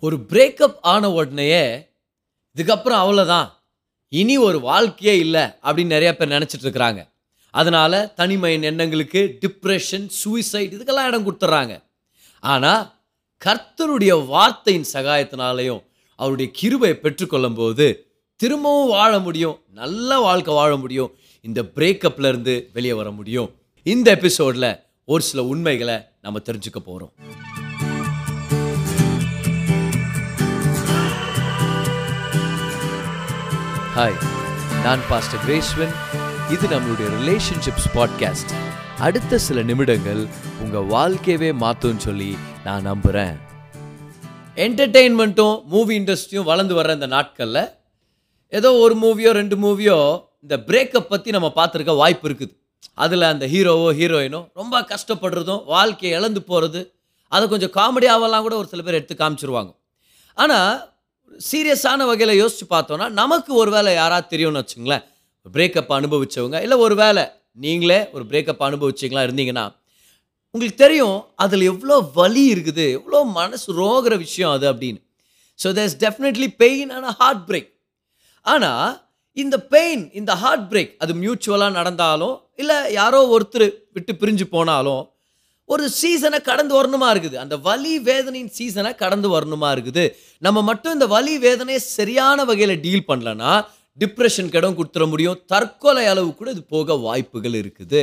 ஒரு பிரேக்கப் ஆன உடனேயே இதுக்கப்புறம் அவ்வளோதான் இனி ஒரு வாழ்க்கையே இல்லை அப்படின்னு நிறைய பேர் நினச்சிட்டு இருக்கிறாங்க. தனிமையின் எண்ணங்களுக்கு டிப்ரெஷன் சூசைட் இதுக்கெல்லாம் இடம் கொடுத்துட்றாங்க. ஆனால் கர்த்தருடைய வார்த்தையின் சகாயத்தினாலையும் அவருடைய கிருபையை பெற்றுக்கொள்ளும் போது திரும்பவும் வாழ முடியும் நல்ல வாழ்க்கை வாழ முடியும் இந்த பிரேக்கப்லேருந்து வெளியே வர முடியும். இந்த எபிசோடில் ஒரு சில உண்மைகளை நம்ம தெரிஞ்சுக்க போகிறோம் ஹாய் நான் பாஸ்டர் கிரேஸ்வன் இது நம்மளுடைய ரிலேஷன்ஷிப்ஸ் பாட்காஸ்ட் அடுத்த சில நிமிடங்கள் உங்கள் வாழ்க்கையவே மாற்றும்னு சொல்லி நான் நம்புகிறேன் என்டர்டெயின்மெண்ட்டும் மூவி இண்டஸ்ட்ரியும் வளர்ந்து வர்ற இந்த நாட்களில் ஏதோ ஒரு மூவியோ ரெண்டு மூவியோ இந்த பிரேக்கப் பற்றி நம்ம பார்த்துருக்க வாய்ப்பு இருக்குது. அதில் அந்த ஹீரோவோ ஹீரோயினோ ரொம்ப கஷ்டப்படுறதும் வாழ்க்கையை இழந்து போகிறது அதை கொஞ்சம் காமெடியாவெல்லாம் கூட ஒரு சில பேர் எடுத்து காமிச்சிருவாங்க. ஆனால் சீரியஸான வகையில் யோசிச்சு பார்த்தோன்னா நமக்கு ஒரு வேளை யாராவது தெரியும்னு வச்சுங்களேன். பிரேக்கப் அனுபவிச்சவங்க இல்லை ஒரு வேளை நீங்களே ஒரு பிரேக்கப் அனுபவிச்சிங்களா இருந்தீங்கன்னா உங்களுக்கு தெரியும் அதில் எவ்வளோ வலி இருக்குது எவ்வளோ மனசு ரோகிற விஷயம் அது அப்படின்னு. So there's definitely pain and heartbreak ஆனால் இந்த பெயின் இந்த ஹார்ட் பிரேக் அது மியூச்சுவலாக நடந்தாலும் இல்லை யாரோ ஒருத்தர் விட்டு பிரிஞ்சு போனாலும் ஒரு சீசனை கடந்து வரணுமா இருக்குது? அந்த வலி வேதனையின் சீசனை கடந்து வரணுமா இருக்குது? நம்ம மட்டும் இந்த வலி வேதனையை சரியான வகையில் டீல் பண்ணலன்னா டிப்ரெஷன் கடன் கொடுத்துட முடியும். தற்கொலை அளவு கூட இது போக வாய்ப்புகள் இருக்குது.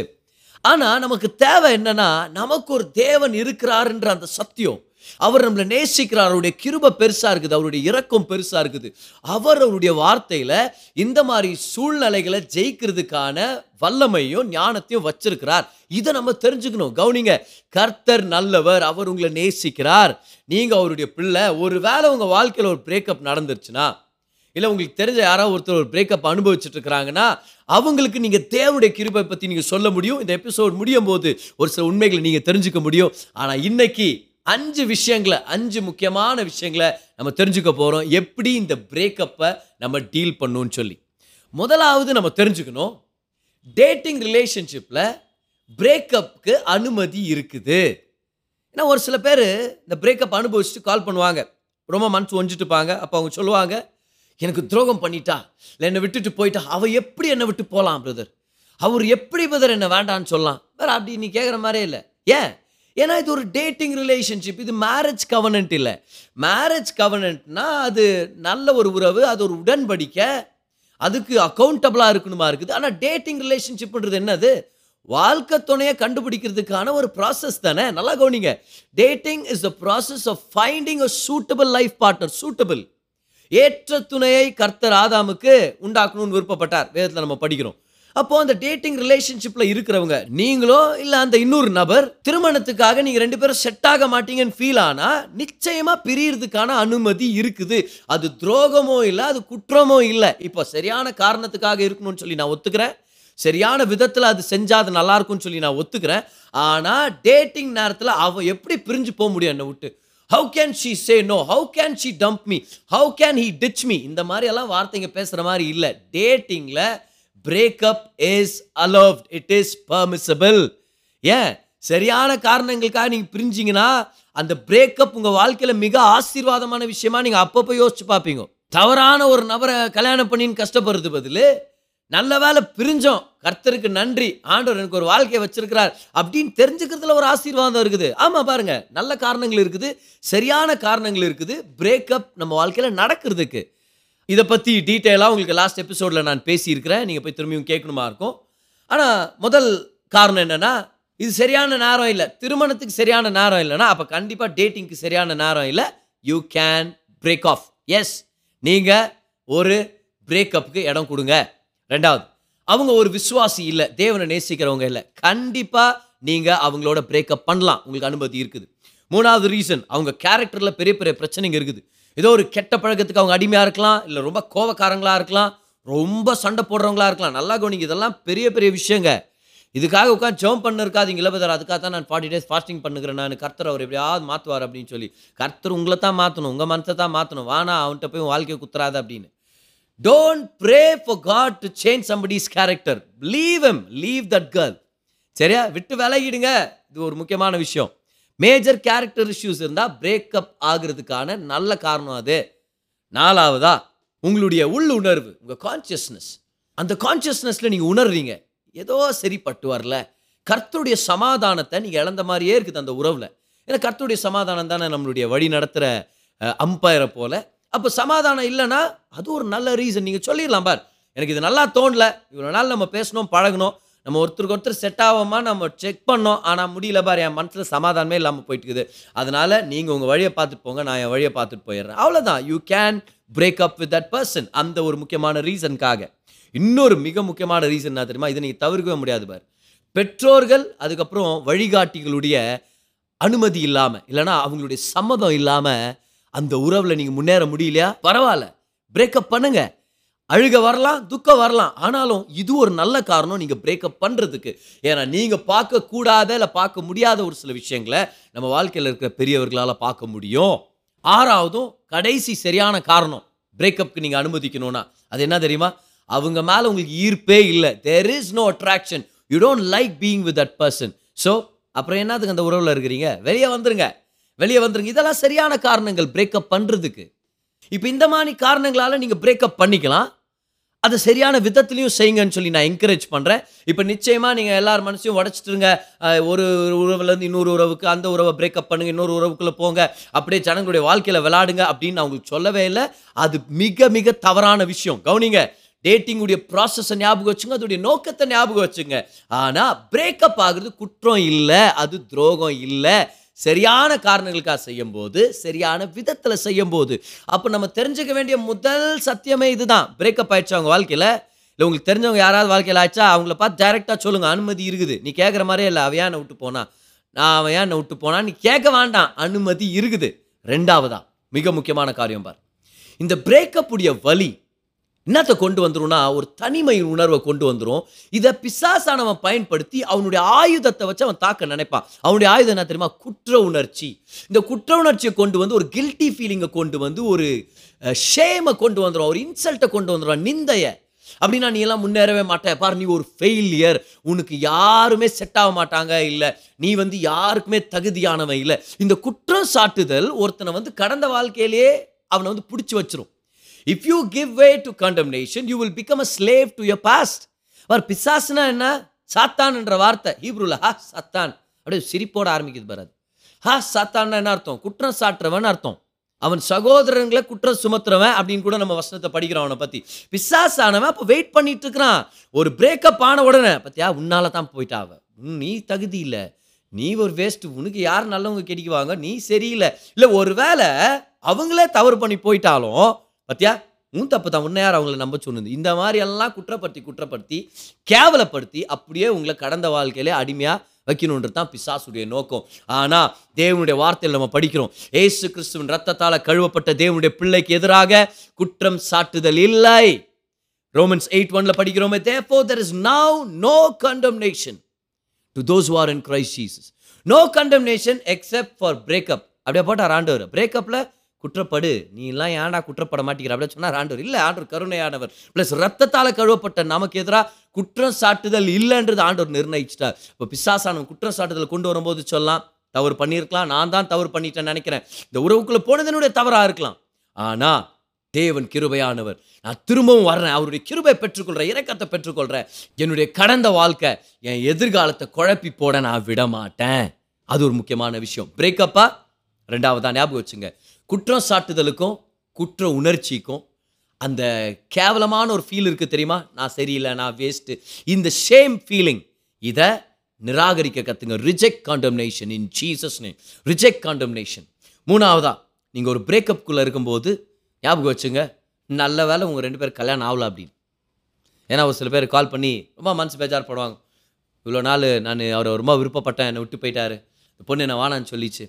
ஆனால் நமக்கு தேவை என்னன்னா நமக்கு ஒரு தேவன் இருக்கிறாருன்ற அந்த சத்தியம். அவர் நம்மளை நேசிக்கிறார். அவருடைய கிருப பெருசாக இருக்குது. அவருடைய இறக்கம் பெருசாக இருக்குது. அவர் அவருடைய வார்த்தையில் இந்த மாதிரி சூழ்நிலைகளை ஜெயிக்கிறதுக்கான வல்லமையும் ஞானத்தையும் வச்சிருக்கிறார். இதை நம்ம தெரிஞ்சுக்கணும். கவுனிங்க கர்த்தர் நல்லவர். அவர் உங்களை நேசிக்கிறார். நீங்கள் அவருடைய பிள்ளை. ஒரு வேளை உங்கள் வாழ்க்கையில் ஒரு பிரேக்கப் நடந்துருச்சுன்னா இல்லை உங்களுக்கு தெரிஞ்ச யாராவது ஒருத்தர் ஒரு பிரேக்கப் அனுபவிச்சுட்டு இருக்கிறாங்கன்னா அவங்களுக்கு நீங்கள் தேவனுடைய கிருபை பற்றி நீங்கள் சொல்ல முடியும். இந்த எபிசோட் முடியும் போது ஒரு சில உண்மைகளை நீங்கள் தெரிஞ்சுக்க முடியும். ஆனால் இன்னைக்கு அஞ்சு விஷயங்களை அஞ்சு முக்கியமான விஷயங்களை நம்ம தெரிஞ்சுக்க போகிறோம் எப்படி இந்த பிரேக்கப்பை நம்ம டீல் பண்ணணும்னு சொல்லி. முதலாவது நம்ம தெரிஞ்சுக்கணும் டேட்டிங் ரிலேஷன்ஷிப்பில் பிரேக்கப்புக்கு அனுமதி இருக்குது. ஏன்னா ஒரு சில பேர் இந்த பிரேக்கப் அனுபவிச்சுட்டு கால் பண்ணுவாங்க. ரொம்ப மனசு ஒஞ்சிட்டுப்பாங்க. அப்போ அவங்க சொல்லுவாங்க எனக்கு துரோகம் பண்ணிட்டா இல்லை என்னை விட்டுட்டு போயிட்டா அவள் எப்படி என்னை விட்டு போகலாம் பிரதர் அவர் எப்படி பிரதர் என்னை வேண்டான்னு சொல்லலாம்? வேறு அப்படி நீ கேட்குற மாதிரியே இல்லை. ஏன்? ஏன்னா இது ஒரு டேட்டிங் ரிலேஷன்ஷிப் இது மேரேஜ் கவனன்ட் இல்லை. மேரேஜ் கவனன்ட்னா அது நல்ல ஒரு உறவு அது ஒரு உடன்படிக்கை அதுக்கு அக்கௌண்டபிளாக இருக்கணுமா இருக்குது. ஆனால் டேட்டிங் ரிலேஷன்ஷிப்ன்றது என்னது? வாழ்க்கை துணையை கண்டுபிடிக்கிறதுக்கான ஒரு ப்ராசஸ் தானே? நல்லா கவனிங்க. Dating is the process of finding a suitable life partner suitable ஏற்ற துணையை கர்த்தர் ஆதாமுக்கு உண்டாக்கணும்னு விருப்பப்பட்டார். வேதத்தில் நம்ம படிக்கிறோம். அப்போ அந்த டேட்டிங் ரிலேஷன்ஷிப்ல இருக்கிறவங்க நீங்களோ இல்ல அந்த இன்னொரு நபர் திருமணத்துக்காக நீங்க ரெண்டு பேரும் செட் ஆக மாட்டீங்கன்னு ஃபீல் ஆனா நிச்சயமா பிரியறதுக்கான அனுமதி இருக்குது. அது துரோகமோ இல்லை அது குற்றமோ இல்லை. இப்போ சரியான காரணத்துக்காக இருக்கணும்னு சொல்லி நான் ஒத்துக்கிறேன். சரியான விதத்தில் அது செஞ்சால் அது நல்லா இருக்கும்னு சொல்லி நான் ஒத்துக்கிறேன். ஆனால் டேட்டிங் நேரத்தில் அவன் எப்படி பிரிஞ்சு போக முடியும் என்னை விட்டு? How can she say no how can she dump me how can he ditch me இந்த மாதிரி எல்லாம் வார்த்தைங்க பேசுகிற மாதிரி இல்லை. டேட்டிங்கில் breakup is allowed it is permissible ஏன்? சரியான காரணங்களுக்காக நீங்கள் பிரிஞ்சிங்கன்னா அந்த பிரேக்கப் உங்கள் வாழ்க்கையில் மிக ஆசீர்வாதமான விஷயமா நீங்கள் அப்பப்போ யோசிச்சு பார்ப்பீங்க. தவறான ஒரு நபரை கல்யாணம் பண்ணின்னு கஷ்டப்படுறது பதில் நல்ல வேலை பிரிஞ்சோம். கர்த்தருக்கு நன்றி. ஆண்டவர் எனக்கு ஒரு வாழ்க்கையை வச்சிருக்கிறார் அப்படின்னு தெரிஞ்சுக்கிறதுல ஒரு ஆசீர்வாதம் இருக்குது. ஆமாம் பாருங்க. நல்ல காரணங்கள் இருக்குது. சரியான காரணங்கள் இருக்குது. பிரேக்கப் நம்ம வாழ்க்கையில் நடக்கிறதுக்கு. இதை பற்றி டீட்டெயிலாக உங்களுக்கு லாஸ்ட் எபிசோடில் நான் பேசியிருக்கிறேன். நீங்கள் போய் திரும்பியும் கேட்கணுமா இருக்கும். ஆனால் முதல் காரணம் என்னென்னா இது சரியான நேரம் இல்லை. திருமணத்துக்கு சரியான நேரம் இல்லைன்னா அப்போ கண்டிப்பாக டேட்டிங்க்கு சரியான நேரம் இல்லை. You can break off yes நீங்கள் ஒரு பிரேக்கப்புக்கு இடம் கொடுங்க. ரெண்டாவது அவங்க ஒரு விசுவாசி இல்லை. தேவனை நேசிக்கிறவங்க இல்லை. கண்டிப்பாக நீங்கள் அவங்களோட பிரேக்கப் பண்ணலாம். உங்களுக்கு அனுமதி இருக்குது. மூணாவது ரீசன் அவங்க கேரக்டரில் பெரிய பெரிய பிரச்சனைங்க இருக்குது. ஏதோ ஒரு கெட்ட பழக்கத்துக்கு அவங்க அடிமையாக இருக்கலாம் இல்லை ரொம்ப கோவக்காரங்களாக இருக்கலாம் ரொம்ப சண்டை போடுறவங்களா இருக்கலாம். நல்லா கவனிங்க இதெல்லாம் பெரிய பெரிய விஷயங்க. இதுக்காக உட்காந்து ஜெபம் பண்ணிருக்காதீங்க இல்லை பதர் அதுக்காக தான் நான் ஃபார்ட்டி டேஸ் ஃபாஸ்டிங் பண்ணுகிறேன் நான். கர்த்தர் அவர் எப்படியாவது மாற்றுவார் அப்படின்னு சொல்லி. கர்த்தர் உங்களை தான் மாற்றணும் உங்கள் மனசை தான் மாற்றணும் வானா அவன்கிட்ட போய் வாழ்க்கையை குத்துறாத அப்படின்னு. Don't pray for God to change somebody's character leave M leave that girl சரியா? விட்டு விலகிடுங்க. இது ஒரு முக்கியமான விஷயம். மேஜர் கேரக்டர் இஷ்யூஸ் இருந்தால் பிரேக்கப் ஆகிறதுக்கான நல்ல காரணம் அது. நாலாவதா உங்களுடைய உள் உணர்வு உங்கள் கான்சியஸ்னஸ் அந்த கான்சியஸ்னஸில் நீங்கள் உணர்றீங்க. ஏதோ சரிப்பட்டு வரல. கர்த்தருடைய சமாதானத்தை நீங்கள் இழந்த மாதிரியே இருக்குது அந்த உறவில். ஏன்னா கர்த்தருடைய சமாதானம் தானே நம்மளுடைய வழி நடத்துகிற அம்பயரை போல். அப்போ சமாதானம் இல்லைன்னா அது ஒரு நல்ல ரீசன் நீங்கள் சொல்லிடலாம் பார். எனக்கு இது நல்லா தோணல. இவ்வளோ நாள் நம்ம பேசணும் பழகணும் நம்ம ஒருத்தருக்கு ஒருத்தர் செட் ஆகாமல் நம்ம செக் பண்ணோம். ஆனால் முடியல பாரு என் மனசில் சமாதானமே இல்லாமல் போயிட்டு இருக்குது நீங்கள் உங்கள் வழியை பார்த்துட்டு போங்க நான் என் வழியை பார்த்துட்டு போயிடுறேன். அவ்வளோதான் you can break up with that person அந்த ஒரு முக்கியமான ரீசனுக்காக இன்னொரு மிக முக்கியமான ரீசன் என்ன தெரியுமா? இதை நீங்கள் தவிர்க்கவே முடியாது பார். பெற்றோர்கள் அதுக்கப்புறம் வழிகாட்டிகளுடைய அனுமதி இல்லாமல் இல்லைன்னா அவங்களுடைய சம்மதம் இல்லாமல் அந்த உறவில் நீங்கள் முன்னேற முடியலையா? பரவாயில்ல. பிரேக்கப் பண்ணுங்கள் அழுக வரலாம் துக்கம் வரலாம். ஆனாலும் இது ஒரு நல்ல காரணம் நீங்கள் பிரேக்கப் பண்ணுறதுக்கு ஏன்னா நீங்கள் பார்க்கக்கூடாத இல்லை பார்க்க முடியாத ஒரு சில விஷயங்களை நம்ம வாழ்க்கையில் இருக்கிற பெரியவர்களால் பார்க்க முடியும். ஆறாவதும் கடைசி சரியான காரணம். பிரேக்கப்க்கு நீங்கள் அனுமதிக்கணும்னா. அது என்ன தெரியுமா? அவங்க மேலே உங்களுக்கு ஈர்ப்பே இல்லை. There is no attraction you don't like being with that person so அப்புறம் என்னதுக்கு அந்த உறவில் இருக்கிறீங்க? வெளியே வந்துருங்க. வெளியே வந்துருங்க. இதெல்லாம் சரியான காரணங்கள் பிரேக்கப் பண்ணுறதுக்கு இப்போ இந்த மாதிரி காரணங்களால் நீங்கள் பிரேக்கப் பண்ணிக்கலாம். அதை சரியான விதத்துலையும் செய்யுங்கன்னு சொல்லி நான் என்கரேஜ் பண்ணுறேன் இப்போ நிச்சயமாக நீங்கள் எல்லார் மனசையும் உடச்சிட்டுருங்க ஒரு உறவுலேருந்து இன்னொரு உறவுக்கு அந்த உறவை பிரேக்கப் பண்ணுங்க இன்னொரு உறவுக்குள்ளே போங்க. அப்படியே ஜனங்களுடைய வாழ்க்கையில் விளாடுங்க அப்படின்னு நான் உங்களுக்கு சொல்லவே இல்லை. அது மிக மிக தவறான விஷயம். கவனிங்க டேட்டிங்குடைய ப்ராசஸை ஞாபகம் வச்சுங்க அதோடைய நோக்கத்தை ஞாபகம் வச்சுங்க. ஆனால் பிரேக்கப் ஆகுறது குற்றம் இல்லை அது துரோகம் இல்லை. சரியான காரணங்களுக்காக செய்யும்போது சரியான விதத்தில் செய்யும்போது அப்போ நம்ம தெரிஞ்சுக்க வேண்டிய முதல் சத்தியமே இதுதான். பிரேக்கப் ஆயிடுச்சு அவங்க வாழ்க்கையில்? இல்லை உங்களுக்கு தெரிஞ்சவங்க யாராவது வாழ்க்கையில் ஆயிடுச்சா அவங்கள பார்த்து டைரெக்டாக சொல்லுங்கள் அனுமதி இருக்குது. நீ கேட்குற மாதிரியே இல்லை. அவன் ஏன் விட்டு போனா? நான் அவன் ஏன் விட்டு போனா நீ கேட்க வேண்டாம். அனுமதி இருக்குது. ரெண்டாவதா? மிக முக்கியமான காரியம் பார். இந்த பிரேக்கப் உடைய வழி என்னத்தை கொண்டு வந்துரும்னா ஒரு தனிமை உணர்வை கொண்டு வந்துடும் இதை பிசாசானவன் பயன்படுத்தி அவனுடைய ஆயுதத்தை வச்சு அவன் தாக்க நினைப்பான். அவனுடைய ஆயுதம் என்ன தெரியுமா? குற்ற உணர்ச்சி. இந்த குற்ற உணர்ச்சியை கொண்டு வந்து ஒரு கில்ட்டி ஃபீலிங்கை கொண்டு வந்து ஒரு ஷேமை கொண்டு வந்துடும் ஒரு இன்சல்ட்டை கொண்டு வந்துடும் நிந்தைய. அப்படின்னா நீ எல்லாம் முன்னேறவே மாட்ட. பாரு நீ ஒரு ஃபெயிலியர் உனக்கு யாருமே செட் ஆக மாட்டாங்க. இல்லை நீ வந்து யாருக்குமே தகுதியானவன் இல்லை. இந்த குற்றம் சாட்டுதல் ஒருத்தனை வந்து கடந்த வாழ்க்கையிலேயே அவனை வந்து பிடிச்சி வச்சிரும். If you give way to condemnation you will become a slave to your past அவர் பிசாசுனா என்ன? சாத்தான் என்ற வார்த்தை. ஹீப்ரூல ஹா சாத்தான். அப்படியே சிரிப்போட ஆரம்பிக்குது பாரு ஹா சாத்தான்னா என்ன அர்த்தம்? குற்றம் சாட்டுறவன் அர்த்தம். அவன் சகோதரங்களை குற்றம் சுமத்துறவன் அப்படின்னு கூட நம்ம வசனத்தை படிக்கிறோம் அவனை பத்தி. பிசாசானவன் அப்போ வெயிட் பண்ணிட்டு இருக்கிறான் ஒரு பிரேக்கப் ஆன உடனே பத்தியா உன்னால தான் போயிட்டா அவ. நீ தகுதி இல்லை. நீ ஒரு வேஸ்ட் உனக்கு யார் நல்லவங்க கிடைக்குவாங்க? நீ சரியில்லை. இல்லை ஒருவேளை அவங்களே தவறு பண்ணி போயிட்டாலும் பத்தியா? உன் தப்பு தான் உன்னை யார் அவங்கள நம்ப சொன்னது? இந்த மாதிரி எல்லாம் குற்றப்படுத்தி குற்றப்படுத்தி கேவலப்படுத்தி அப்படியே உங்களை கடந்த வாழ்க்கையிலே அடிமையாக வைக்கணுன்றது தான் பிசாசுடைய நோக்கம். ஆனால் தேவனுடைய வார்த்தையில் நம்ம படிக்கிறோம் ஏசு கிறிஸ்துவின் ரத்தத்தால் கழுவப்பட்ட தேவனுடைய பிள்ளைக்கு எதிராக குற்றம் சாட்டுதல் இல்லை. ரோமன்ஸ் எயிட் ஒன்ல படிக்கிறோமே the there is is no no to to those who are in Christ no no condemnation for for breakup. அப்படியே போட்டார் ஆண்டவர். பிரேக்கப்பில் குற்றப்படு நீ எல்லாம் ஏன்டா குற்றப்பட மாட்டேங்கிற? அப்படின்னு சொன்னார் ஆண்டவர். இல்லை ஆண்டவர் கருணையானவர். ப்ளஸ் ரத்தத்தால் கழுவப்பட்ட நமக்கு எதிராக குற்றம் சாட்டுதல் இல்லைன்றது ஆண்டவர் நிர்ணயிச்சிட்டார். இப்போ பிசாசானவன் குற்றம் சாட்டுதல் கொண்டு வரும்போது சொல்லலாம் தவறு பண்ணியிருக்கலாம் நான் தான் தவறு பண்ணிட்டேன்னு நினைக்கிறேன். இந்த உறவுக்குள்ளே போனதனுடைய தவறாக இருக்கலாம். ஆனால் தேவன் கிருபையானவர். நான் திரும்பவும் வர்றேன். அவருடைய கிருபை பெற்றுக்கொள்கிறேன் இறக்கத்தை பெற்றுக்கொள்கிறேன் என்னுடைய கடந்த வாழ்க்கை என் எதிர்காலத்தை குழப்பி போட நான் விட மாட்டேன் அது ஒரு முக்கியமான விஷயம். பிரேக்கப்பா தான் ஞாபகம் வச்சுங்க. குற்றம் சாட்டுதலுக்கும் குற்ற உணர்ச்சிக்கும் அந்த கேவலமான ஒரு ஃபீல் இருக்குது தெரியுமா? நான் சரியில்லை நான் வேஸ்ட்டு இந்த ஷேம் ஃபீலிங் இதை நிராகரிக்க கற்றுங்க reject condemnation in Jesus name reject condemnation மூணாவதா நீங்கள் ஒரு பிரேக்கப்புக்குள்ளே இருக்கும்போது ஞாபகம் வச்சுங்க நல்ல வேளை உங்கள் ரெண்டு பேர் கல்யாணம் ஆகலாம் அப்படின்னு. ஏன்னா ஒரு சில பேர் கால் பண்ணி ரொம்ப மனசு பேஜார் போடுவாங்க. இவ்வளோ நாள் நான் அவரை ரொம்ப விருப்பப்பட்டேன் என்னை விட்டு போயிட்டாரு. இந்த பொண்ணு என்னை வானான்னு சொல்லிச்சு.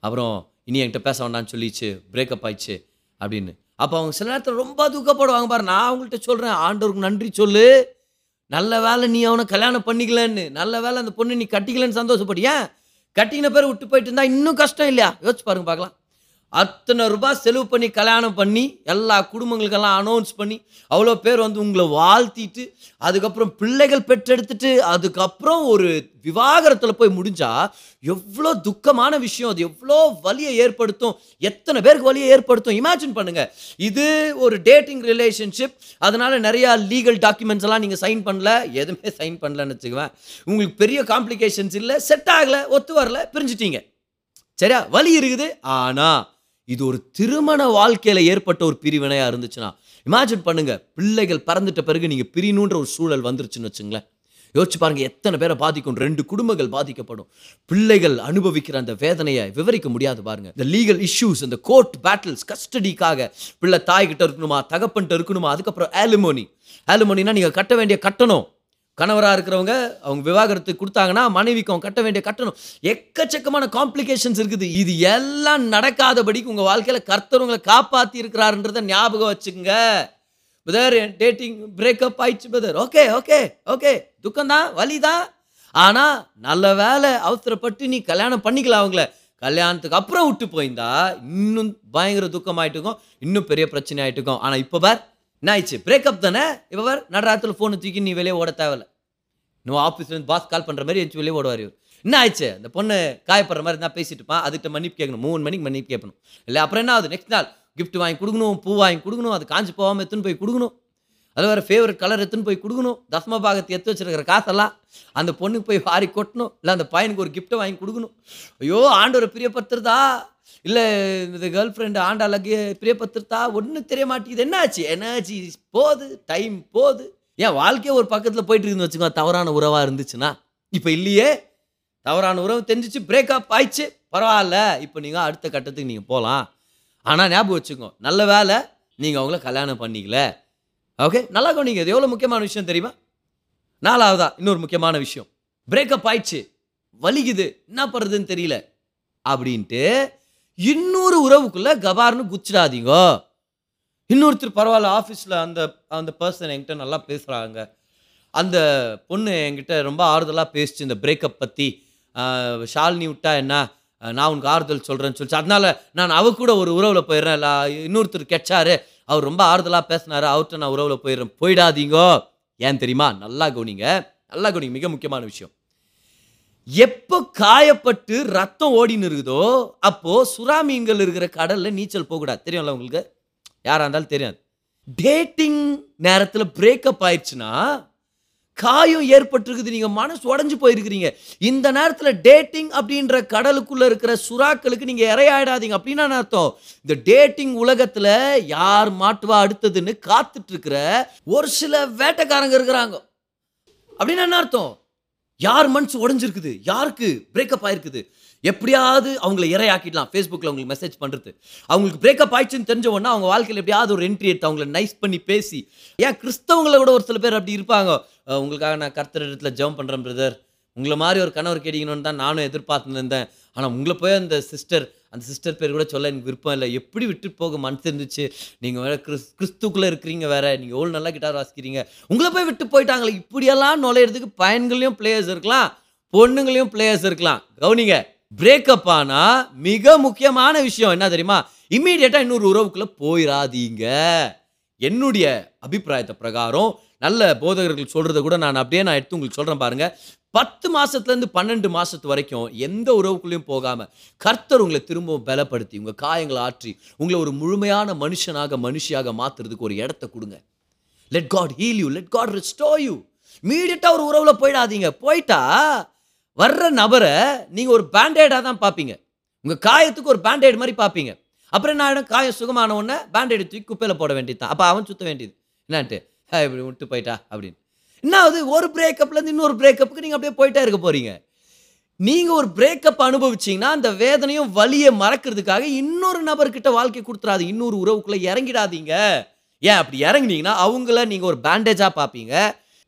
அப்புறம் இனி என்கிட்ட பேச வேண்டாம்னு சொல்லிச்சு பிரேக்கப் ஆயிடுச்சு அப்படின்னு. அப்போ அவங்க சில நேரத்தில் ரொம்ப துக்கப்படுவாங்க பாரு நான் அவங்கள்ட்ட சொல்கிறேன் ஆண்டவருக்கு நன்றி சொல்லு. நல்ல வேலை நீ அவனை கல்யாணம் பண்ணிக்கலன்னு நல்ல வேலை அந்த பொண்ணு நீ கட்டிக்கலன்னு சந்தோஷப்படு. ஏன்? கட்டிக்கின பேர் விட்டு போயிட்டு இருந்தா இன்னும் கஷ்டம் இல்லையா? யோசிச்சு பாருங்க பார்க்கலாம். அத்தனை ரூபாய் செலவு பண்ணி கல்யாணம் பண்ணி எல்லா குடும்பங்களுக்கெல்லாம் அனௌன்ஸ் பண்ணி அவ்வளோ பேர் வந்து உங்களை வாழ்த்திட்டு அதுக்கப்புறம் பிள்ளைகள் பெற்றெடுத்துட்டு அதுக்கப்புறம் ஒரு விவாகரத்தில் போய் முடிஞ்சால் எவ்வளோ துக்கமான விஷயம் அது எவ்வளோ வலியை ஏற்படுத்தும் எத்தனை பேருக்கு வலியை ஏற்படுத்தும் இமேஜின் பண்ணுங்கள் இது ஒரு டேட்டிங் ரிலேஷன்ஷிப் அதனால் நிறையா லீகல் டாக்குமெண்ட்ஸ் எல்லாம் நீங்கள் சைன் பண்ணல எதுவுமே சைன் பண்ணலன்னு வச்சுக்குவேன். உங்களுக்கு பெரிய காம்ப்ளிகேஷன்ஸ் இல்லை செட் ஆகலை ஒத்து வரல பிரிஞ்சிட்டீங்க. சரியா? வலி இருக்குது ஆனால் இது ஒரு திருமண வாழ்க்கையில் ஏற்பட்ட ஒரு பிரிவினையாக இருந்துச்சுன்னா இமேஜின் பண்ணுங்கள் பிள்ளைகள் பறந்துட்ட பிறகு நீங்கள் பிரியணுன்ற ஒரு சூழல் வந்துருச்சுன்னு வச்சுங்களேன். யோசிச்சு பாருங்கள் எத்தனை பேரை பாதிக்கும்? ரெண்டு குடும்பங்கள் பாதிக்கப்படும். பிள்ளைகள் அனுபவிக்கிற அந்த வேதனையை விவரிக்க முடியாது பாருங்க. இந்த லீகல் இஷ்யூஸ் இந்த கோர்ட் பேட்டில்ஸ் கஸ்டடிக்காக பிள்ளை தாய்கிட்ட இருக்கணுமா தகப்பன்ட்ட இருக்கணுமா அதுக்கப்புறம் ஆலுமோனி ஆலிமோனினா நீங்கள் கட்ட வேண்டிய கட்டணம். கணவராக இருக்கிறவங்க அவங்க விவாகரத்து கொடுத்தாங்கன்னா மனைவிக்கு அவங்க கட்ட வேண்டிய கட்டணம். எக்கச்சக்கமான காம்ப்ளிகேஷன்ஸ் இருக்குது. இது எல்லாம் நடக்காதபடிக்கு உங்கள் வாழ்க்கையில் கர்த்தர் உங்களை காப்பாற்றி இருக்கிறாருன்றத ஞாபகம் வச்சுக்கோங்க. பிரதர் டேட்டிங் பிரேக்கப் ஆயிடுச்சு பிரதர் ஓகே ஓகே ஓகே துக்கம்தான் வலிதான். ஆனால் நல்ல வேலை அவசரப்பட்டு நீ கல்யாணம் பண்ணிக்கலாம் அவங்கள. கல்யாணத்துக்கு அப்புறம் விட்டு போயிருந்தா இன்னும் பயங்கர துக்கமாயிட்டு இருக்கும். இன்னும் பெரிய பிரச்சனை ஆகிட்டுக்கும் ஆனால் இப்போ பார் என்ன ஆயிடுச்சு பிரேக்கப் தானே? இப்போ பார் நடராத்தில் ஃபோனை தூக்கி நீ வெளியே ஓட தேவையில்ல. இன்னும் ஆஃபீஸ்லேருந்து பாஸ் கால் பண்ணுற மாதிரி எச்சு வெளியே ஓடுவார் இவர். என்ன ஆயிடுச்சு? அந்த பொண்ணு காயப்படுற மாதிரி தான் பேசிட்டு இருப்பான். அதுக்கிட்ட மன்னிப்பு கேட்கணும். மூணு மணிக்கு மன்னிப்பு கேட்கணும். இல்லை அப்புறம் என்ன ஆகுது? நெக்ஸ்ட் நாள் கிஃப்ட் வாங்கி கொடுக்கணும் பூ வாங்கி கொடுக்கணும் அது காஞ்சி போகாமல் எடுத்துன்னு போய் கொடுக்கணும். அது வேறு ஃபேவரட் கலர் எடுத்துன்னு போய் கொடுக்கணும். தசம பாகத்தை எடுத்து வச்சிருக்கிற காசெல்லாம் அந்த பொண்ணுக்கு போய் வாரி கொட்டணும். இல்லை அந்த பையனுக்கு ஒரு கிஃப்ட்டை வாங்கி கொடுக்கணும். ஐயோ ஆண்டவரை பிரியப்படுத்துறதா? இல்லை இந்த கேர்ள் ஃப்ரெண்டு ஆண்டாளுக்கு பிரியப்பத்திருத்தா ஒன்றும் தெரிய மாட்டேங்குது என்னாச்சு? எனர்ஜி போகுது டைம் போகுது. ஏன் வாழ்க்கையே ஒரு பக்கத்தில் போயிட்டு இருக்குன்னு வச்சுக்கோ தவறான உறவாக இருந்துச்சுன்னா. இப்போ இல்லையே. தவறான உறவு தெரிஞ்சிச்சு பிரேக்கப் ஆயிடுச்சு. பரவாயில்ல. இப்போ நீங்கள் அடுத்த கட்டத்துக்கு நீங்கள் போகலாம் ஆனால் ஞாபகம் வச்சுக்கோ நல்ல வேலை நீங்கள் அவங்கள கல்யாணம் பண்ணிக்கல. ஓகே நல்லா கவனிங்க இது எவ்வளோ முக்கியமான விஷயம் தெரியுமா? நாலாவதா இன்னொரு முக்கியமான விஷயம். பிரேக்கப் ஆயிடுச்சு. வலிக்குது. என்ன பண்ணுறதுன்னு தெரியல. அப்படின்ட்டு இன்னொரு உறவுக்குள்ளே கபார்னு குச்சிடாதீங்க. இன்னொருத்தர் பரவாயில்ல ஆஃபீஸில் அந்த அந்த பர்சன் என்கிட்ட நல்லா பேசுகிறாங்க அந்த பொண்ணு என்கிட்ட ரொம்ப ஆறுதலாக பேசிச்சு இந்த பிரேக்கப் பற்றி ஷாலினி விட்டா என்ன? நான் உனக்கு ஆறுதல் சொல்கிறேன்னு சொல்லிச்சு. அதனால நான் அவ கூட ஒரு உறவில் போயிடுறேன். இல்லை இன்னொருத்தர் கெச்சாரு அவர் ரொம்ப ஆறுதலாக பேசினாரு. அவர்கிட்ட நான் உறவில் போயிடுறேன். போயிடாதீங்கோ. ஏன் தெரியுமா? நல்லா கவனிங்க. நல்லா கவனிங்க. மிக முக்கியமான விஷயம். எப்போ காயப்பட்டு ரத்தம் ஓடின்னு இருக்குதோ அப்போது சுறா மீன்கள் இருக்கிற கடலில் நீச்சல் போகக்கூடாது. தெரியும்ல உங்களுக்கு? யாராக இருந்தாலும் தெரியாது. டேட்டிங் நேரத்தில் பிரேக்கப் ஆயிடுச்சுன்னா காயம் ஏற்பட்டிருக்குது. நீங்கள் மனசு உடஞ்சி போயிருக்கிறீங்க. இந்த நேரத்தில் டேட்டிங் அப்படின்ற கடலுக்குள்ளே இருக்கிற சுறாக்களுக்கு நீங்கள் இரையாயிடாதீங்க. அப்படின்னா அர்த்தம்? இந்த டேட்டிங் உலகத்தில் யார் மாட்டுவா அடுத்ததுன்னு காத்துட்ருக்கிற ஒரு சில வேட்டைக்காரங்க இருக்கிறாங்க. அப்படின்னா என்ன அர்த்தம்? யார் மனசு உடஞ்சிருக்குது? யாருக்கு பிரேக்கப் ஆயிருக்குது? எப்படியாவது அவங்கள இரையாக்கிடலாம். ஃபேஸ்புக்கில் அவங்களுக்கு மெசேஜ் பண்ணுறது அவங்களுக்கு பிரேக்கப் ஆயிடுச்சுன்னு தெரிஞ்ச உடனே அவங்க வாழ்க்கையில் எப்படியாவது ஒரு என்ட்ரி எடுத்து அவங்கள நைஸ் பண்ணி பேசி ஏன் கிறிஸ்தவங்களை கூட ஒரு சில பேர் அப்படி இருப்பாங்க. உங்களுக்காக நான் கர்த்தர் இடத்துல ஜெபம் பண்ணுறேன் பிரதர் உங்களை மாதிரி ஒரு கணவர் கிடைக்கணும்னு தான் நானும் எதிர்பார்த்துன்னு இருந்தேன். ஆனால் உங்களை போய் அந்த சிஸ்டர் அந்த சிஸ்டர் பேர் கூட சொல்ல எனக்கு விருப்பம் இல்லை. எப்படி விட்டு போக மனசு இருந்துச்சு? நீங்கள் வேற கிறிஸ் கிறிஸ்துக்குள்ளே இருக்கிறீங்க வேறு. நீங்கள் எவ்வளோ நல்லா கிட்டார் வாசிக்கிறீங்க. உங்களை போய் விட்டு போயிட்டாங்களே. இப்படியெல்லாம் நுழையிறதுக்கு பையன்களையும் பிளேயர்ஸ் இருக்கலாம். பொண்ணுங்களையும் பிளேயர்ஸ் இருக்கலாம். கவனிங்க பிரேக்கப் ஆனால் மிக முக்கியமான விஷயம் என்ன தெரியுமா? இம்மீடியட்டாக இன்னொரு உறவுக்குள்ளே போயிடாதீங்க என்னுடைய அபிப்பிராயத்தை பிரகாரம் நல்ல போதகர்கள் சொல்கிறத கூட நான் அப்படியே நான் எடுத்து உங்களுக்கு சொல்கிறேன் பாருங்கள் பத்து மாதத்துலேருந்து பன்னெண்டு மாதத்து வரைக்கும் எந்த உறவுக்குள்ளேயும் போகாமல் கர்த்தர் உங்களை திரும்பவும் பலப்படுத்தி உங்கள் காயங்களை ஆற்றி உங்களை ஒரு முழுமையான மனுஷனாக மனுஷியாக மாற்றுறதுக்கு ஒரு இடத்த கொடுங்க. Let God heal you let God restore you இமீடியட்டாக ஒரு உறவில் போயிடாதீங்க. போயிட்டா வர்ற நபரை நீங்கள் ஒரு பேண்டேடாக தான் பார்ப்பீங்க. உங்கள் காயத்துக்கு ஒரு பேண்டேட் மாதிரி பார்ப்பீங்க. அப்புறம் என்ன ஆகிடும் காயம் சுகமான உடனே பேண்டேடு தூக்கி குப்பையில் போட வேண்டியது தான் அப்போ அவன் சுத்த வேண்டியது. என்னான்ட்டு இப்படி விட்டு போயிட்டா அப்படின்னு. என்ன ஆகுது ஒரு பிரேக்கப்லேருந்து இன்னொரு பிரேக்கப்புக்கு நீங்கள் அப்படியே போயிட்டே இருக்க போகிறீங்க நீங்கள் ஒரு பிரேக்கப் அனுபவிச்சிங்கன்னா அந்த வேதனையும் வலியை மறக்கிறதுக்காக இன்னொரு நபர்கிட்ட வாழ்க்கை கொடுத்துறாது. இன்னொரு உறவுக்குள்ளே இறங்கிடாதீங்க. ஏன்? அப்படி இறங்குனீங்கன்னா அவங்கள நீங்கள் ஒரு பேண்டேஜாக பார்ப்பீங்க.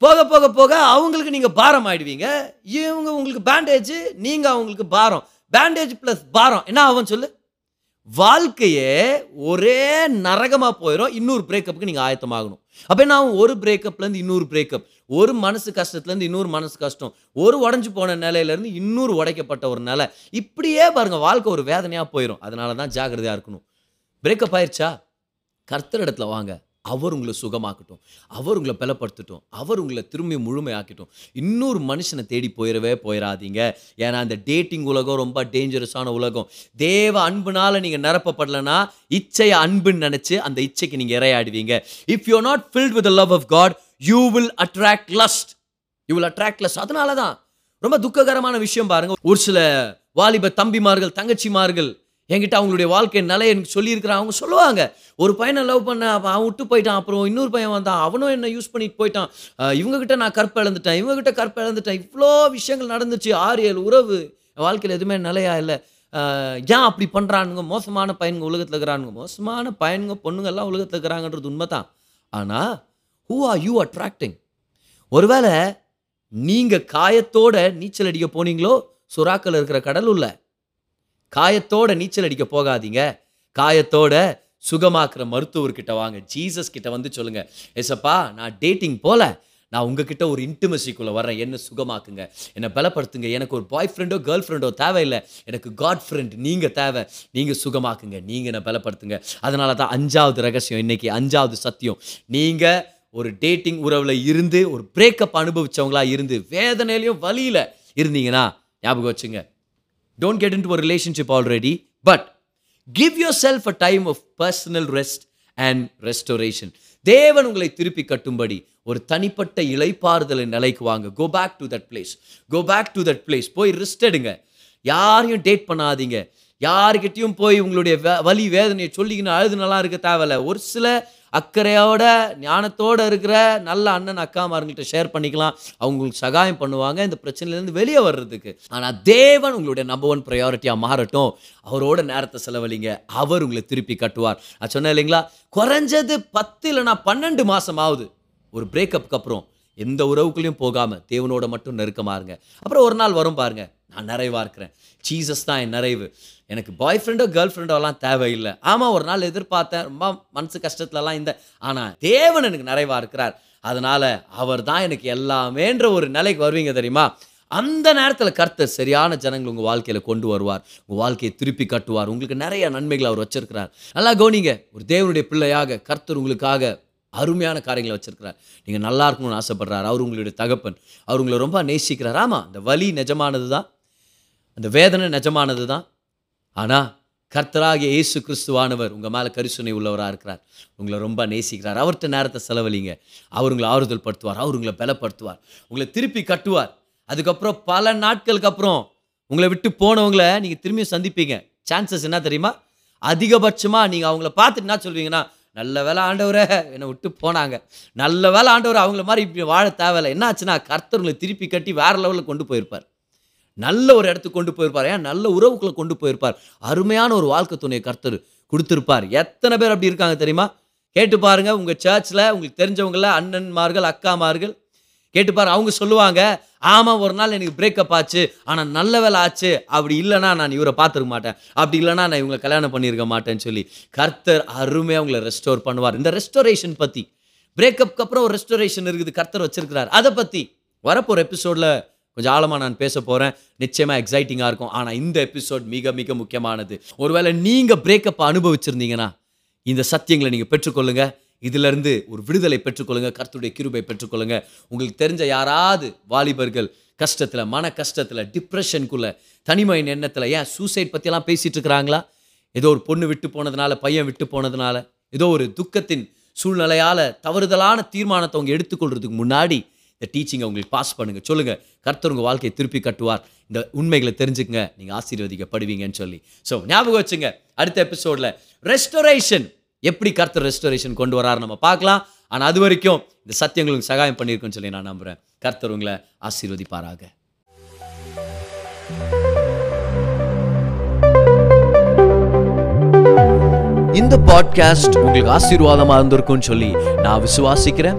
போக போக போக அவங்களுக்கு நீங்கள் பாரம் ஆயிடுவீங்க இவங்க உங்களுக்கு பேண்டேஜ் நீங்கள் அவங்களுக்கு பாரம். பேண்டேஜ் ப்ளஸ் பாரம். என்ன ஆகும் சொல்லு? வாழ்க்கையே ஒரே நரகமாக போயிடும் இன்னொரு பிரேக்கப்புக்கு நீங்கள் ஆயத்தமாகணும். அப்போ நான் ஒரு பிரேக்கப்லேருந்து இன்னொரு பிரேக்கப் ஒரு மனசு கஷ்டத்துலேருந்து இன்னொரு மனசு கஷ்டம். ஒரு உடஞ்சி போன நிலையிலேருந்து இன்னொரு உடைக்கப்பட்ட ஒரு நிலை. இப்படியே பாருங்கள் வாழ்க்கை ஒரு வேதனையாக போயிடும் அதனால தான் ஜாக்கிரதையாக இருக்கணும். பிரேக்கப் ஆயிடுச்சா கர்த்தர் இடத்துல வாங்க. அவர் உங்களை சுகமாக்கட்டும். அவர் உங்களை பலப்படுத்தட்டும். அவர் உங்களை திரும்பி முழுமையாக்கட்டும். இன்னொரு மனுஷனை தேடி போயிடவே போயிடாதீங்க ஏன்னா அந்த டேட்டிங் உலகம் ரொம்ப டேஞ்சரஸான உலகம். தேவ அன்புனால் நீங்கள் நிரப்பப்படலைன்னா இச்சையை அன்புன்னு நினச்சி அந்த இச்சைக்கு நீங்கள் இரையாடுவீங்க. If you not filled with love of God you will attract lust you will attract lust அதனால தான் ரொம்ப துக்ககரமான விஷயம் பாருங்கள் ஒரு சில வாலிப தம்பிமார்கள் தங்கச்சிமார்கள் என்கிட்ட அவங்களுடைய வாழ்க்கை நிலை எனக்கு சொல்லியிருக்கிறான். அவங்க சொல்லுவாங்க ஒரு பையனை லவ் பண்ண அப்போ அவன் விட்டு போயிட்டான் அப்புறம் இன்னொரு பையன் வந்தான் அவனும் என்ன யூஸ் பண்ணிட்டு போயிட்டான். இவங்ககிட்ட நான் கற்பை இழந்துட்டேன் இவங்ககிட்ட கற்பை இழந்துட்டேன். இவ்வளோ விஷயங்கள் நடந்துச்சு ஆறு ஏழு உறவு வாழ்க்கையில் எதுவுமே நிலையா இல்லை. ஏன் அப்படி பண்ணுறானுங்க மோசமான பையனுங்க உலகத்தில் இருக்கிறானுங்க. மோசமான பையனுங்க பொண்ணுங்க எல்லாம் உலகத்தில் இருக்கிறாங்கன்றது உண்மை தான் ஆனால் ஹூ ஆர் யூ அட்ராக்டிங் ஒருவேளை நீங்கள் காயத்தோட நீச்சல் அடிக்க போனீங்களோ சுறாக்கள் இருக்கிற கடல் உள்ள காயத்தோட நீச்சல் அடிக்க போகாதீங்க. காயத்தோட சுகமாக்குற மருத்துவர்கிட்ட வாங்க. ஜீசஸ் கிட்ட வந்து சொல்லுங்க. எசப்பா நான் டேட்டிங் போல. நான் உங்ககிட்ட ஒரு இன்டிமசிக்குள்ளே வரேன் என்ன சுகமாக்குங்க. என்னை பலப்படுத்துங்க. எனக்கு ஒரு பாய் ஃப்ரெண்டோ கேர்ள் ஃப்ரெண்டோ தேவையில்லை. எனக்கு காட் ஃப்ரெண்ட் நீங்கள் தேவை. நீங்கள் சுகமாக்குங்க. நீங்கள் என்னை பலப்படுத்துங்க. அதனால தான் அஞ்சாவது ரகசியம் இன்னைக்கு அஞ்சாவது சத்தியம். நீங்கள் ஒரு டேட்டிங் உறவில் இருந்து ஒரு பிரேக்கப் அனுபவிச்சவங்களா இருந்து வேதனையிலையும் வழியில் இருந்தீங்கன்னா ஞாபகம் வச்சுங்க. Don't get into relationship already but give yourself a time of personal rest and restoration தேவன் உங்களை திருப்பி கட்டும்படி ஒரு தனிப்பட்ட இளைப்பாறுதலின் நிலைக்கு வாங்க. Go back to that place go back to that place போய் ரெஸ்ட் எடுங்க. யாரையும் டேட் பண்ணாதீங்க. யாருக்கிட்டையும் போய் உங்களுடைய வே- வலி வேதனையை சொல்லிக்கின்னு அழுது நல்லா இருக்க தேவையில்ல. ஒரு சில அக்கறையோட ஞானத்தோட இருக்கிற நல்ல அண்ணன் அக்காமாருங்கள்ட்ட ஷேர் பண்ணிக்கலாம். அவங்களுக்கு சகாயம் பண்ணுவாங்க இந்த பிரச்சனையிலேருந்து வெளியே வர்றதுக்கு. ஆனால் தேவன் உங்களுடைய நம்பர் ஒன் ப்ரையாரிட்டியாக மாறட்டும். அவரோட நேரத்தை செலவழிங்க. அவர் உங்களை திருப்பி கட்டுவார். நான் சொன்னேன் இல்லைங்களா? குறைஞ்சது பத்து இல்லைனா பன்னெண்டு மாதம் ஆகுது ஒரு பிரேக்கப்புக்கு அப்புறம் எந்த உறவுக்குள்ளேயும் போகாமல் தேவனோட மட்டும் நெருக்கமாக இருங்க. அப்புறம் ஒரு நாள் வரும் பாருங்கள் நான் நிறைவாக இருக்கிறேன். ஜீசஸ் தான் என் நிறைவு. எனக்கு பாய் ஃப்ரெண்டோ கேர்ள் ஃப்ரெண்டோலாம் தேவையில்லை. ஆமாம் ஒரு நாள் எதிர்பார்த்தேன். ரொம்ப மனசு கஷ்டத்துலலாம் இந்த ஆனால் தேவன் எனக்கு நிறைவாக இருக்கிறார். அதனால் அவர் தான் எனக்கு எல்லாமேன்ற ஒரு நிலைக்கு வருவீங்க தெரியுமா? அந்த நேரத்தில் கர்த்தர் சரியான ஜனங்கள் உங்கள் வாழ்க்கையில் கொண்டு வருவார். உங்கள் வாழ்க்கையை திருப்பி கட்டுவார். உங்களுக்கு நிறைய நன்மைகளை அவர் வச்சிருக்கிறார். நல்லா கவனிங்க. ஒரு தேவனுடைய பிள்ளையாக கர்த்தர் உங்களுக்காக அருமையான காரியங்களை வச்சிருக்கிறார். நீங்கள் நல்லா இருக்கணும்னு ஆசைப்படுறார். அவர் உங்களுடைய தகப்பன். அவர் உங்களை ரொம்ப நேசிக்கிறார். ஆமாம் அந்த வலி நிஜமானது தான் அந்த வேதனை நிஜமானது தான் ஆனால் கர்த்தராகிய இயேசு கிறிஸ்துவானவர் உங்கள் மேலே கரிசனை உள்ளவராக இருக்கிறார். உங்களை ரொம்ப நேசிக்கிறார். அவர்கிட்ட நேரத்தை செலவழிங்க. அவர் உங்களை ஆறுதல் படுத்துவார். அவர் உங்களை பலப்படுத்துவார். உங்களை திருப்பி கட்டுவார். அதுக்கப்புறம் பல நாட்களுக்கு அப்புறம் உங்களை விட்டு போனவங்களை நீங்கள் திரும்பியும் சந்திப்பீங்க. சான்சஸ் என்ன தெரியுமா? அதிகபட்சமாக நீங்கள் அவங்கள பார்த்துட்டு என்ன சொல்வீங்கன்னா நல்ல வேலை ஆண்டவரை என்னை விட்டு போனாங்க. நல்ல வேலை ஆண்டவர் அவங்கள மாதிரி இப்படி வாழ தேவையில்லை. என்ன ஆச்சுன்னா கர்த்தர் உங்களை திருப்பி கட்டி வேறு லெவலில் கொண்டு போயிருப்பார். நல்ல ஒரு இடத்துக்கு கொண்டு போயிருப்பார். ஏன்? நல்ல உறவுக்குள்ளே கொண்டு போயிருப்பார். அருமையான ஒரு வாழ்க்கை துணையை கர்த்தர் கொடுத்துருப்பார். எத்தனை பேர் அப்படி இருக்காங்க தெரியுமா? கேட்டு பாருங்க உங்கள் சர்ச்சில் உங்களுக்கு தெரிஞ்சவங்கள அண்ணன்மார்கள் அக்காமார்கள் கேட்டுப்பார் அவங்க சொல்லுவாங்க ஆமாம் ஒரு நாள் எனக்கு பிரேக்கப் ஆச்சு. ஆனால் நல்ல வேலை ஆச்சு. அப்படி இல்லைன்னா நான் இவரை பார்த்துருக்க மாட்டேன். அப்படி இல்லைன்னா நான் இவங்களை கல்யாணம் பண்ணியிருக்க மாட்டேன்னு சொல்லி கர்த்தர் அருமையாக உங்களை ரெஸ்டோர் பண்ணுவார். இந்த ரெஸ்டோரேஷன் பற்றி பிரேக்கப்க்கு அப்புறம் ஒரு ரெஸ்டோரேஷன் இருக்குது. கர்த்தர் வச்சிருக்கிறார். அதை பற்றி வரப்போகிற எபிசோடில் கொஞ்சம் ஆழமாக நான் பேச போகிறேன் நிச்சயமாக எக்ஸைட்டிங்காக இருக்கும். ஆனால் இந்த எபிசோட் மிக மிக முக்கியமானது. ஒருவேளை நீங்கள் பிரேக்கப் அனுபவிச்சிருந்தீங்கன்னா இந்த சத்தியங்களை நீங்கள் பெற்றுக்கொள்ளுங்க. இதிலிருந்து ஒரு விடுதலை பெற்றுக்கொள்ளுங்க. கருத்துடைய கிருபை பெற்றுக்கொள்ளுங்க. உங்களுக்கு தெரிஞ்ச யாராவது வாலிபர்கள் கஷ்டத்தில் மன கஷ்டத்தில் டிப்ரெஷனுக்குள்ள தனிமையின் எண்ணத்தில் ஏன் சூசைட் பற்றியெல்லாம் பேசிகிட்டு இருக்கிறாங்களா? ஏதோ ஒரு பொண்ணு விட்டு போனதுனால பையன் விட்டு போனதுனால ஏதோ ஒரு துக்கத்தின் சூழ்நிலையால் தவறுதலான தீர்மானத்தை அவங்க எடுத்துக்கொள்றதுக்கு முன்னாடி இந்த டீச்சிங்கை உங்களுக்கு பாஸ் பண்ணுங்கள் சொல்லுங்கள் கர்த்தர் உங்கள் வாழ்க்கையை திருப்பி கட்டுவார். இந்த உண்மைகளை தெரிஞ்சுக்கங்க. நீங்கள் ஆசீர்வதிக்கப்படுவீங்கன்னு சொல்லி. ஸோ ஞாபகம் வச்சுங்க அடுத்த எபிசோட்ல ரெஸ்டோரேஷன் எப்படி கர்த்தர் ரெஸ்டோரேஷன் கொண்டு வராரு நம்ம பார்க்கலாம். ஆனால் அது வரைக்கும் இந்த சத்தியங்களுக்கு சகாயம் பண்ணியிருக்குன்னு சொல்லி நான் நம்புகிறேன் கர்த்தர் உங்களை ஆசீர்வதிப்பாராக. இந்த பாட்காஸ்ட் உங்களுக்கு ஆசீர்வாதமாக இருந்திருக்கும்னு சொல்லி நான் விசுவாசிக்கிறேன்.